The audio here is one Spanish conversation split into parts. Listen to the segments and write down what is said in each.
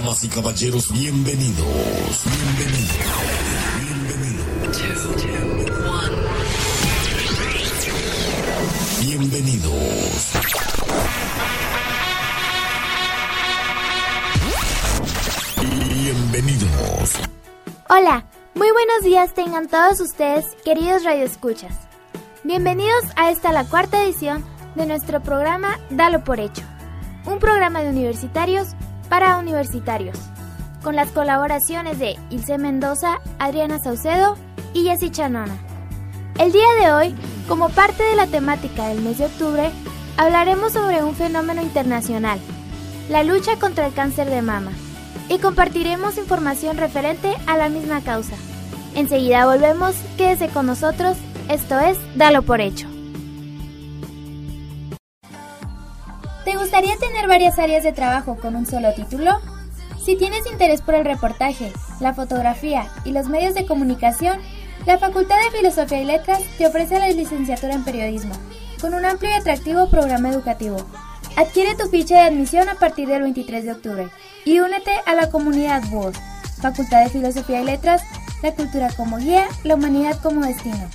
Damas y caballeros, bienvenidos. Bienvenidos. Bienvenidos. Bienvenidos. Bienvenidos. Hola, muy buenos días tengan todos ustedes, queridos radioescuchas. Bienvenidos a esta la cuarta edición de nuestro programa Dalo por Hecho, un programa de universitarios para universitarios, con las colaboraciones de Ilse Mendoza, Adriana Saucedo y Jessy Chanona. El día de hoy, como parte de la temática del mes de octubre, hablaremos sobre un fenómeno internacional, la lucha contra el cáncer de mama, y compartiremos información referente a la misma causa. Enseguida volvemos, quédese con nosotros, esto es Dalo por Hecho. Gustaría tener varias áreas de trabajo con un solo título? Si tienes interés por el reportaje, la fotografía y los medios de comunicación, la Facultad de Filosofía y Letras te ofrece la licenciatura en Periodismo, con un amplio y atractivo programa educativo. Adquiere tu ficha de admisión a partir del 23 de octubre y únete a la comunidad WORD, Facultad de Filosofía y Letras, la cultura como guía, la humanidad como destino.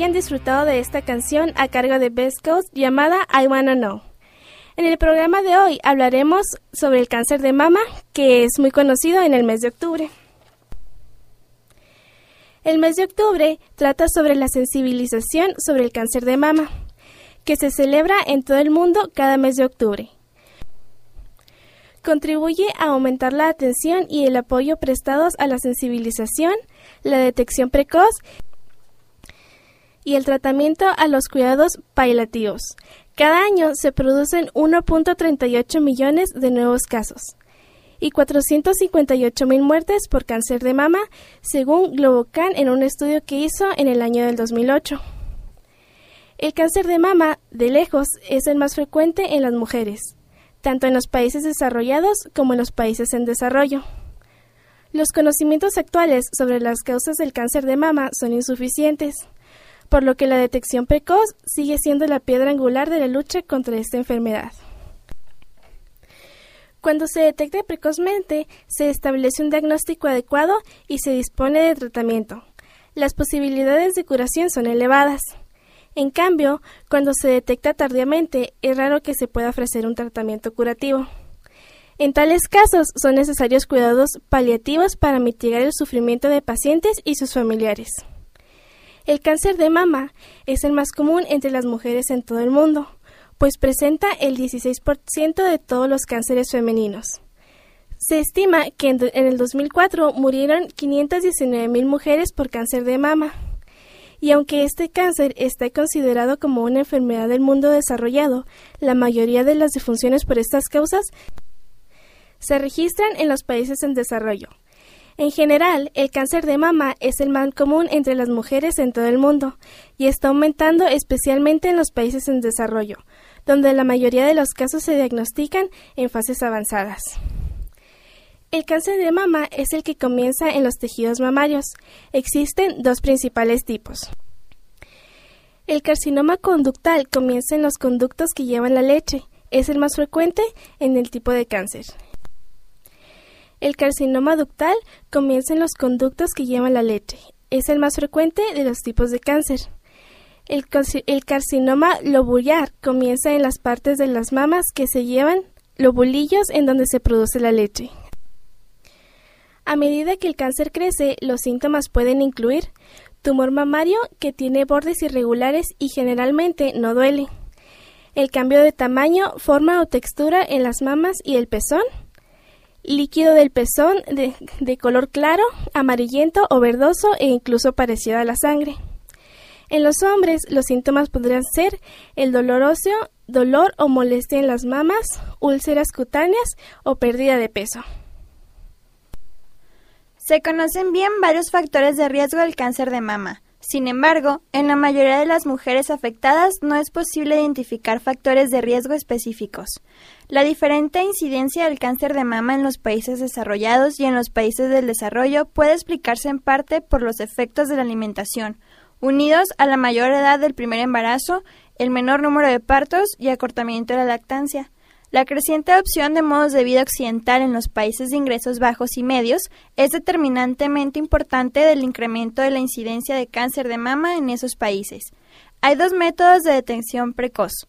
Hayan disfrutado de esta canción a cargo de Best Coast llamada I Wanna Know. En el programa de hoy hablaremos sobre el cáncer de mama, que es muy conocido en el mes de octubre. El mes de octubre trata sobre la sensibilización sobre el cáncer de mama, que se celebra en todo el mundo cada mes de octubre. Contribuye a aumentar la atención y el apoyo prestados a la sensibilización, la detección precoz y el tratamiento a los cuidados paliativos. Cada año se producen 1.38 millones de nuevos casos y 458 mil muertes por cáncer de mama, según Globocan en un estudio que hizo en el año del 2008. El cáncer de mama, de lejos, es el más frecuente en las mujeres, tanto en los países desarrollados como en los países en desarrollo. Los conocimientos actuales sobre las causas del cáncer de mama son insuficientes, por lo que la detección precoz sigue siendo la piedra angular de la lucha contra esta enfermedad. Cuando se detecta precozmente, se establece un diagnóstico adecuado y se dispone de tratamiento. Las posibilidades de curación son elevadas. En cambio, cuando se detecta tardíamente, es raro que se pueda ofrecer un tratamiento curativo. En tales casos, son necesarios cuidados paliativos para mitigar el sufrimiento de pacientes y sus familiares. El cáncer de mama es el más común entre las mujeres en todo el mundo, pues presenta el 16% de todos los cánceres femeninos. Se estima que en, el 2004 murieron 519.000 mujeres por cáncer de mama. Y aunque este cáncer está considerado como una enfermedad del mundo desarrollado, la mayoría de las defunciones por estas causas se registran en los países en desarrollo. En general, el cáncer de mama es el más común entre las mujeres en todo el mundo y está aumentando especialmente en los países en desarrollo, donde la mayoría de los casos se diagnostican en fases avanzadas. El cáncer de mama es el que comienza en los tejidos mamarios. Existen dos principales tipos. El carcinoma conductal comienza en los conductos que llevan la leche. Es el más frecuente en el tipo de cáncer. El carcinoma ductal comienza en los conductos que llevan la leche. Es el más frecuente de los tipos de cáncer. El, carcinoma lobular comienza en las partes de las mamas que se llevan lobulillos en donde se produce la leche. A medida que el cáncer crece, los síntomas pueden incluir tumor mamario que tiene bordes irregulares y generalmente no duele, el cambio de tamaño, forma o textura en las mamas y el pezón, líquido del pezón de, color claro, amarillento o verdoso e incluso parecido a la sangre. En los hombres, los síntomas podrían ser el dolor óseo, dolor o molestia en las mamas, úlceras cutáneas o pérdida de peso. Se conocen bien varios factores de riesgo del cáncer de mama. Sin embargo, en la mayoría de las mujeres afectadas no es posible identificar factores de riesgo específicos. La diferente incidencia del cáncer de mama en los países desarrollados y en los países del desarrollo puede explicarse en parte por los efectos de la alimentación, unidos a la mayor edad del primer embarazo, el menor número de partos y acortamiento de la lactancia. La creciente adopción de modos de vida occidental en los países de ingresos bajos y medios es determinantemente importante del incremento de la incidencia de cáncer de mama en esos países. Hay dos métodos de detención precoz.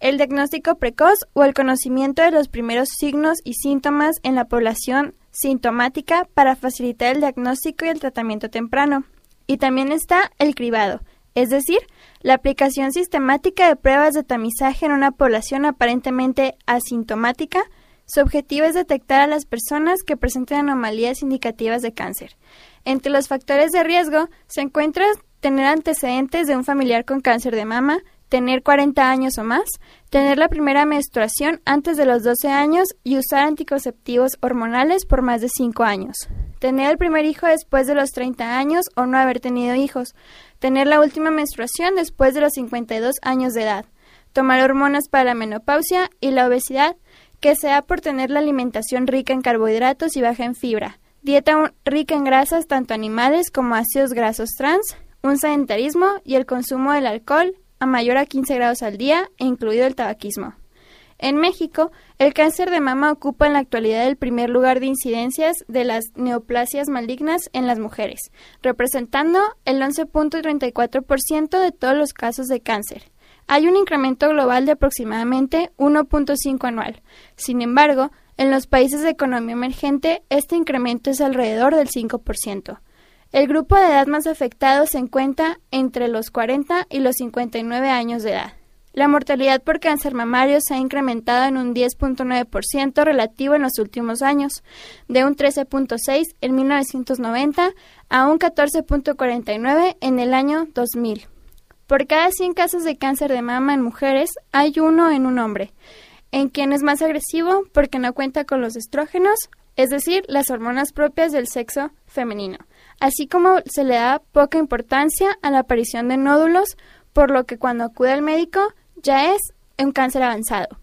El diagnóstico precoz o el conocimiento de los primeros signos y síntomas en la población sintomática para facilitar el diagnóstico y el tratamiento temprano. Y también está el cribado, es decir, la aplicación sistemática de pruebas de tamizaje en una población aparentemente asintomática. Su objetivo es detectar a las personas que presenten anomalías indicativas de cáncer. Entre los factores de riesgo se encuentra tener antecedentes de un familiar con cáncer de mama, tener 40 años o más, tener la primera menstruación antes de los 12 años y usar anticonceptivos hormonales por más de 5 años. Tener el primer hijo después de los 30 años o no haber tenido hijos, tener la última menstruación después de los 52 años de edad, tomar hormonas para la menopausia y la obesidad, que sea por tener la alimentación rica en carbohidratos y baja en fibra, dieta rica en grasas tanto animales como ácidos grasos trans, un sedentarismo y el consumo del alcohol a mayor a 15 grados al día, incluido el tabaquismo. En México, el cáncer de mama ocupa en la actualidad el primer lugar de incidencias de las neoplasias malignas en las mujeres, representando el 11.34% de todos los casos de cáncer. Hay un incremento global de aproximadamente 1.5 anual. Sin embargo, en los países de economía emergente, este incremento es alrededor del 5%. El grupo de edad más afectado se encuentra entre los 40 y los 59 años de edad. La mortalidad por cáncer mamario se ha incrementado en un 10.9% relativo en los últimos años, de un 13.6 en 1990 a un 14.49 en el año 2000. Por cada 100 casos de cáncer de mama en mujeres, hay uno en un hombre, en quien es más agresivo porque no cuenta con los estrógenos, es decir, las hormonas propias del sexo femenino, así como se le da poca importancia a la aparición de nódulos, por lo que cuando acude al médico ya es un cáncer avanzado.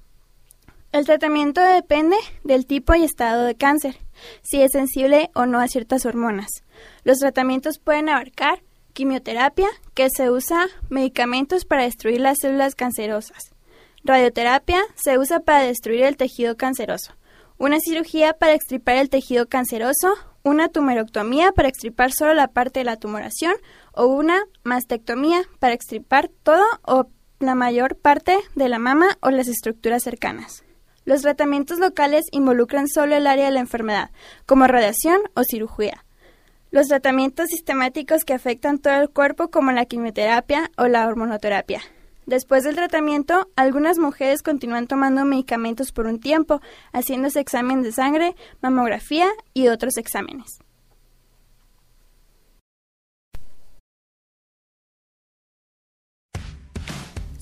El tratamiento depende del tipo y estado de cáncer, si es sensible o no a ciertas hormonas. Los tratamientos pueden abarcar quimioterapia, que se usa medicamentos para destruir las células cancerosas. Radioterapia se usa para destruir el tejido canceroso. Una cirugía para extirpar el tejido canceroso, una tumeroctomía para extirpar solo la parte de la tumoración o una mastectomía para extirpar todo o la mayor parte de la mama o las estructuras cercanas. Los tratamientos locales involucran solo el área de la enfermedad, como radiación o cirugía. Los tratamientos sistemáticos que afectan todo el cuerpo, como la quimioterapia o la hormonoterapia. Después del tratamiento, algunas mujeres continúan tomando medicamentos por un tiempo, haciéndose examen de sangre, mamografía y otros exámenes.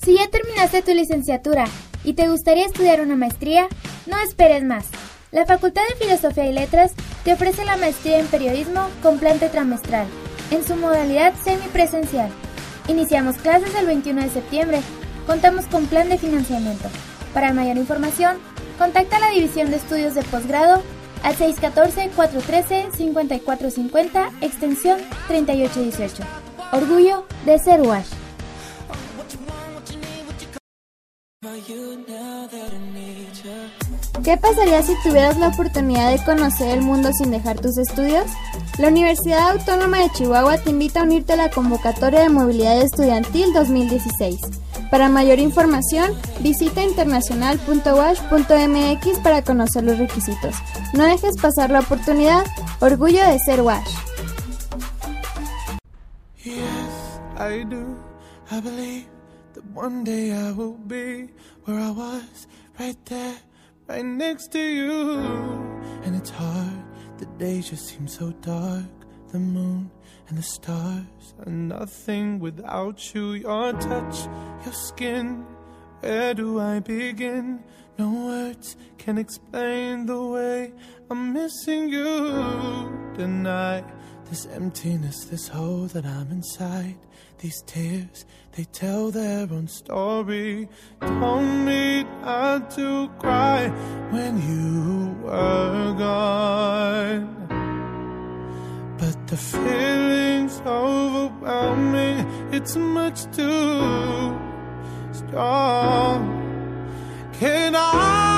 Si ya terminaste tu licenciatura y te gustaría estudiar una maestría, no esperes más. La Facultad de Filosofía y Letras te ofrece la maestría en periodismo con plan trimestral, en su modalidad semipresencial. Iniciamos clases el 21 de septiembre. Contamos con plan de financiamiento. Para mayor información, contacta a la División de Estudios de Posgrado al 614-413-5450, extensión 3818. Orgullo de ser WASH. ¿Qué pasaría si tuvieras la oportunidad de conocer el mundo sin dejar tus estudios? La Universidad Autónoma de Chihuahua te invita a unirte a la convocatoria de movilidad estudiantil 2016. Para mayor información, visita internacional.wash.mx para conocer los requisitos. No dejes pasar la oportunidad. Orgullo de ser WASH. One day I will be where I was, right there, right next to you. And it's hard, the days just seem so dark. The moon and the stars are nothing without you. Your touch, your skin, where do I begin? No words can explain the way I'm missing you tonight. This emptiness, this hole that I'm inside. These tears, they tell their own story. Told me not to cry when you were gone. But the feeling's overwhelming, it's much too strong. Can I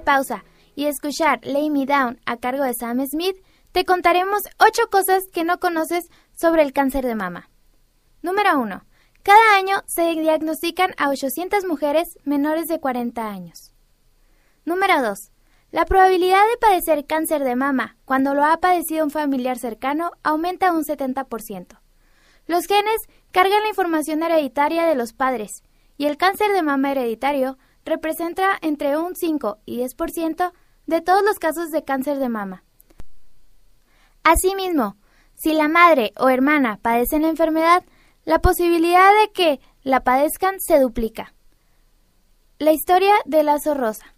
pausa y escuchar Lay Me Down a cargo de Sam Smith, te contaremos ocho cosas que no conoces sobre el cáncer de mama. Número 1. Cada año se diagnostican a 800 mujeres menores de 40 años. Número 2. La probabilidad de padecer cáncer de mama cuando lo ha padecido un familiar cercano aumenta un 70%. Los genes cargan la información hereditaria de los padres y el cáncer de mama hereditario representa entre un 5 y 10% de todos los casos de cáncer de mama. Asimismo, si la madre o hermana padecen la enfermedad, la posibilidad de que la padezcan se duplica. La historia del lazo rosa.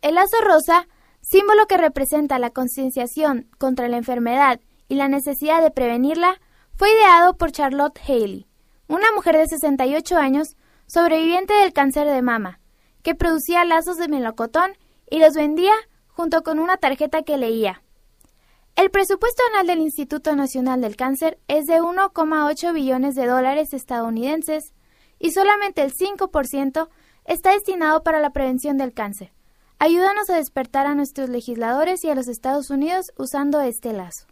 El lazo rosa, símbolo que representa la concienciación contra la enfermedad y la necesidad de prevenirla, fue ideado por Charlotte Haley, una mujer de 68 años sobreviviente del cáncer de mama, que producía lazos de melocotón y los vendía junto con una tarjeta que leía. El presupuesto anual del Instituto Nacional del Cáncer es de 1,8 billones de dólares estadounidenses y solamente el 5% está destinado para la prevención del cáncer. Ayúdanos a despertar a nuestros legisladores y a los Estados Unidos usando este lazo.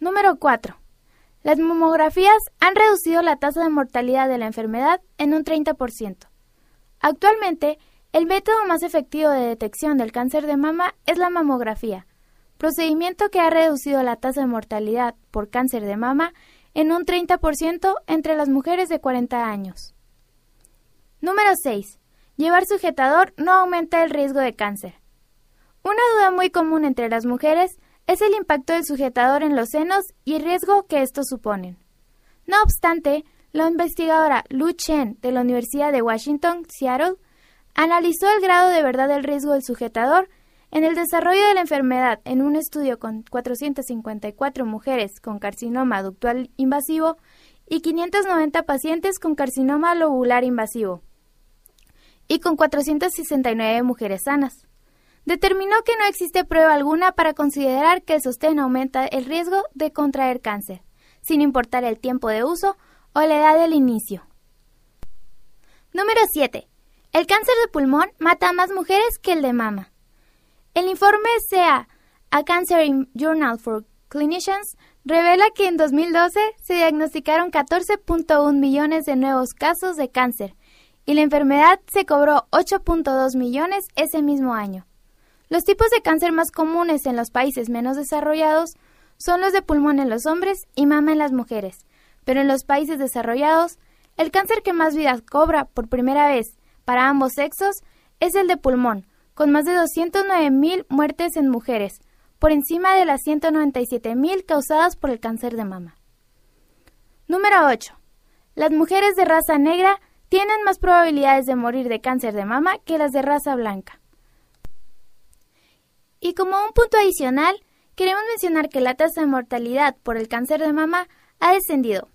Número 4. Las mamografías han reducido la tasa de mortalidad de la enfermedad en un 30%. Actualmente, el método más efectivo de detección del cáncer de mama es la mamografía, procedimiento que ha reducido la tasa de mortalidad por cáncer de mama en un 30% entre las mujeres de 40 años. Número 6. Llevar sujetador no aumenta el riesgo de cáncer. Una duda muy común entre las mujeres es el impacto del sujetador en los senos y el riesgo que estos suponen. No obstante, la investigadora Lu Chen de la Universidad de Washington, Seattle, analizó el grado de verdad del riesgo del sujetador en el desarrollo de la enfermedad en un estudio con 454 mujeres con carcinoma ductal invasivo y 590 pacientes con carcinoma lobular invasivo y con 469 mujeres sanas determinó que no existe prueba alguna para considerar que el sostén aumenta el riesgo de contraer cáncer, sin importar el tiempo de uso o la edad del inicio. Número 7. El cáncer de pulmón mata a más mujeres que el de mama. El informe SEA, A Cancer Journal for Clinicians, revela que en 2012 se diagnosticaron 14.1 millones de nuevos casos de cáncer y la enfermedad se cobró 8.2 millones ese mismo año. Los tipos de cáncer más comunes en los países menos desarrollados son los de pulmón en los hombres y mama en las mujeres, pero en los países desarrollados, el cáncer que más vidas cobra por primera vez para ambos sexos es el de pulmón, con más de 209.000 muertes en mujeres, por encima de las 197.000 causadas por el cáncer de mama. Número 8. Las mujeres de raza negra tienen más probabilidades de morir de cáncer de mama que las de raza blanca. Y como un punto adicional, queremos mencionar que la tasa de mortalidad por el cáncer de mama ha descendido.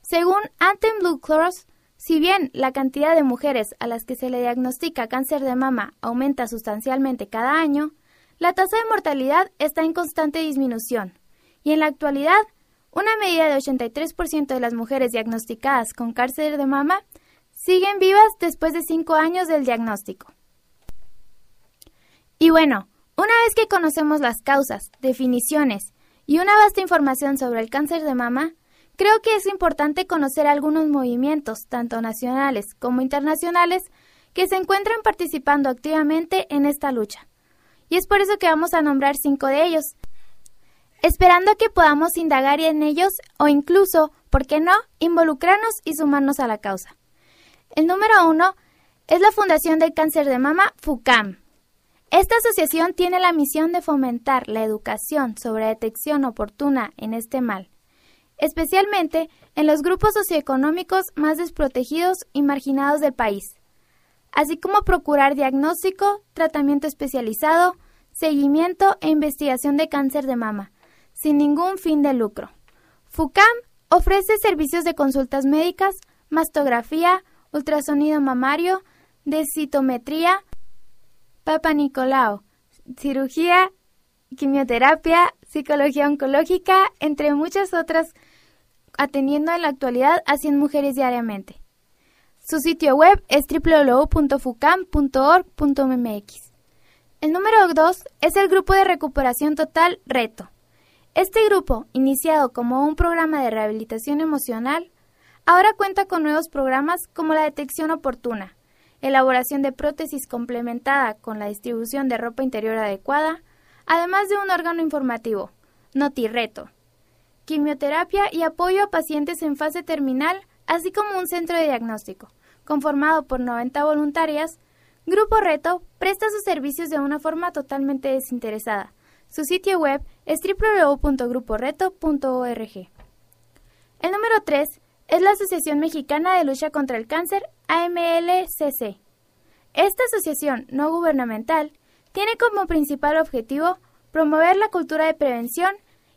Según Anthem Blue Cross, si bien la cantidad de mujeres a las que se le diagnostica cáncer de mama aumenta sustancialmente cada año, la tasa de mortalidad está en constante disminución, y en la actualidad, una medida de 83% de las mujeres diagnosticadas con cáncer de mama siguen vivas después de 5 años del diagnóstico. Y bueno, una vez que conocemos las causas, definiciones y una vasta información sobre el cáncer de mama, creo que es importante conocer algunos movimientos, tanto nacionales como internacionales, que se encuentran participando activamente en esta lucha. Y es por eso que vamos a nombrar cinco de ellos, esperando que podamos indagar en ellos o incluso, ¿por qué no?, involucrarnos y sumarnos a la causa. El número uno es la Fundación del Cáncer de Mama, FUCAM, esta asociación tiene la misión de fomentar la educación sobre detección oportuna en este mal, especialmente en los grupos socioeconómicos más desprotegidos y marginados del país, así como procurar diagnóstico, tratamiento especializado, seguimiento e investigación de cáncer de mama, sin ningún fin de lucro. FUCAM ofrece servicios de consultas médicas, mastografía, ultrasonido mamario, de citometría, Papa Nicolau, cirugía, quimioterapia, psicología oncológica, entre muchas otras, atendiendo en la actualidad a 100 mujeres diariamente. Su sitio web es www.fucam.org.mx. El número 2 es el Grupo de Recuperación Total Reto. Este grupo, iniciado como un programa de rehabilitación emocional, ahora cuenta con nuevos programas como la detección oportuna, elaboración de prótesis complementada con la distribución de ropa interior adecuada, además de un órgano informativo, NotiReto, quimioterapia y apoyo a pacientes en fase terminal, así como un centro de diagnóstico conformado por 90 voluntarias, Grupo Reto presta sus servicios de una forma totalmente desinteresada. Su sitio web es www.gruporeto.org. El número 3 es la Asociación Mexicana de Lucha contra el Cáncer, AMLCC. Esta asociación no gubernamental tiene como principal objetivo promover la cultura de prevención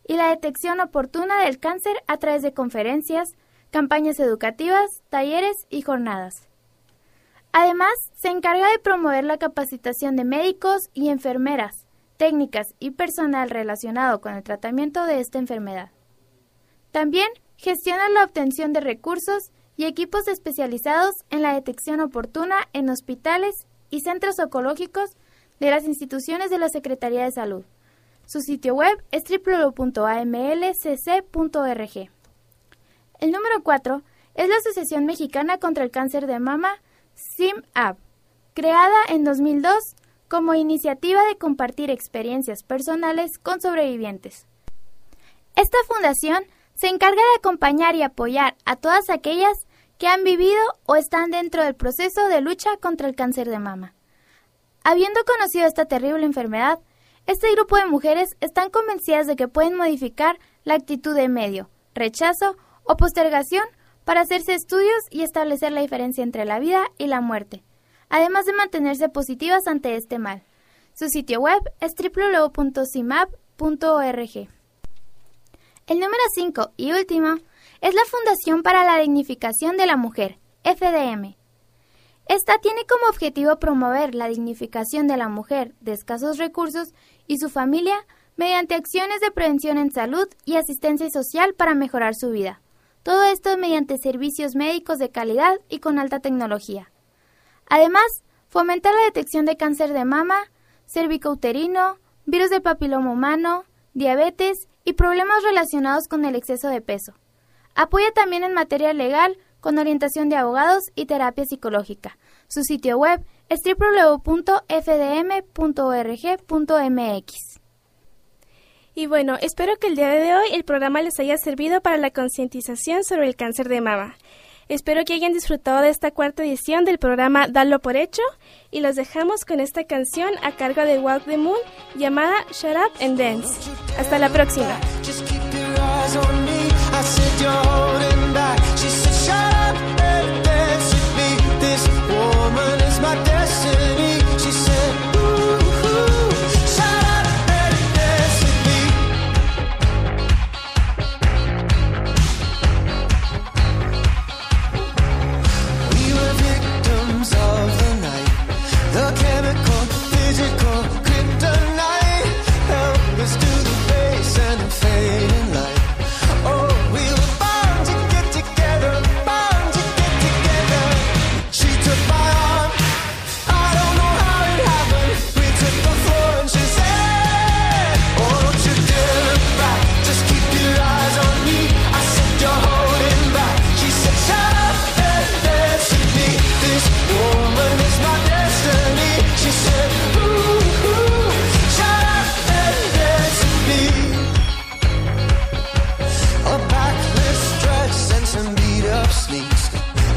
y la detección oportuna del cáncer a través de conferencias, campañas educativas, talleres y jornadas. Además, se encarga de promover la capacitación de médicos y enfermeras, técnicas y personal relacionado con el tratamiento de esta enfermedad. También gestiona la obtención de recursos y equipos especializados en la detección oportuna en hospitales y centros oncológicos de las instituciones de la Secretaría de Salud. Su sitio web es www.amlcc.org. El número 4 es la Asociación Mexicana contra el Cáncer de Mama, SIMAP, creada en 2002 como iniciativa de compartir experiencias personales con sobrevivientes. Esta fundación se encarga de acompañar y apoyar a todas aquellas que han vivido o están dentro del proceso de lucha contra el cáncer de mama. Habiendo conocido esta terrible enfermedad, este grupo de mujeres están convencidas de que pueden modificar la actitud de medio, rechazo o postergación para hacerse estudios y establecer la diferencia entre la vida y la muerte, además de mantenerse positivas ante este mal. Su sitio web es www.cimap.org. El número 5 y último es la Fundación para la Dignificación de la Mujer, FDM. Esta tiene como objetivo promover la dignificación de la mujer de escasos recursos y su familia mediante acciones de prevención en salud y asistencia social para mejorar su vida. Todo esto mediante servicios médicos de calidad y con alta tecnología. Además, fomenta la detección de cáncer de mama, cervicouterino, virus de papiloma humano, diabetes y problemas relacionados con el exceso de peso. Apoya también en materia legal con orientación de abogados y terapia psicológica. Su sitio web es www.fdm.org.mx. Y bueno, espero que el día de hoy el programa les haya servido para la concientización sobre el cáncer de mama. Espero que hayan disfrutado de esta cuarta edición del programa Dalo por Hecho y los dejamos con esta canción a cargo de Walk the Moon llamada Shut Up and Dance. Hasta la próxima. Oh,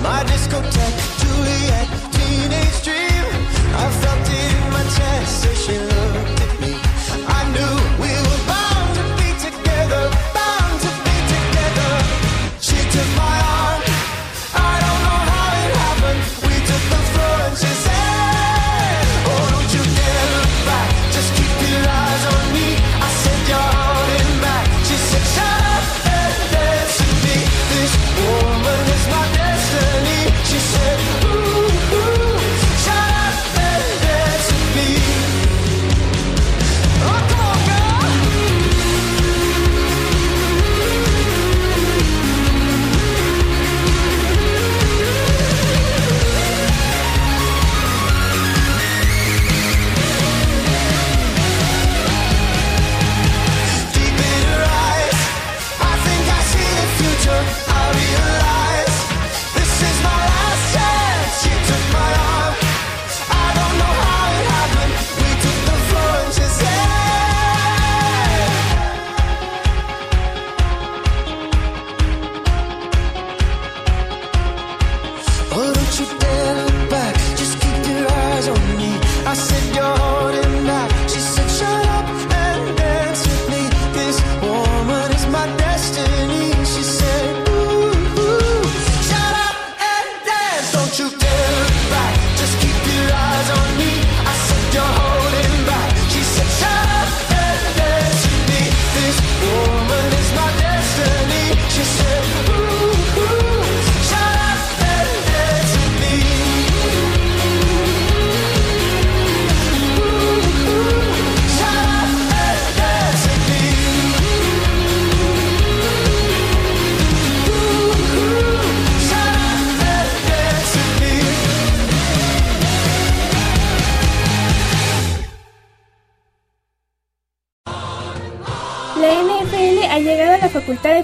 My discotheque.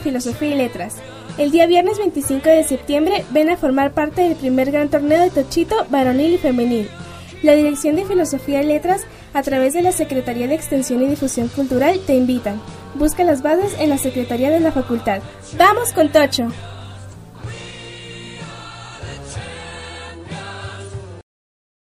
Filosofía y Letras. El día viernes 25 de septiembre ven a formar parte del primer gran torneo de Tochito varonil y femenil. La Dirección de Filosofía y Letras, a través de la Secretaría de Extensión y Difusión Cultural, te invitan. Busca las bases en la Secretaría de la Facultad. ¡Vamos con Tocho!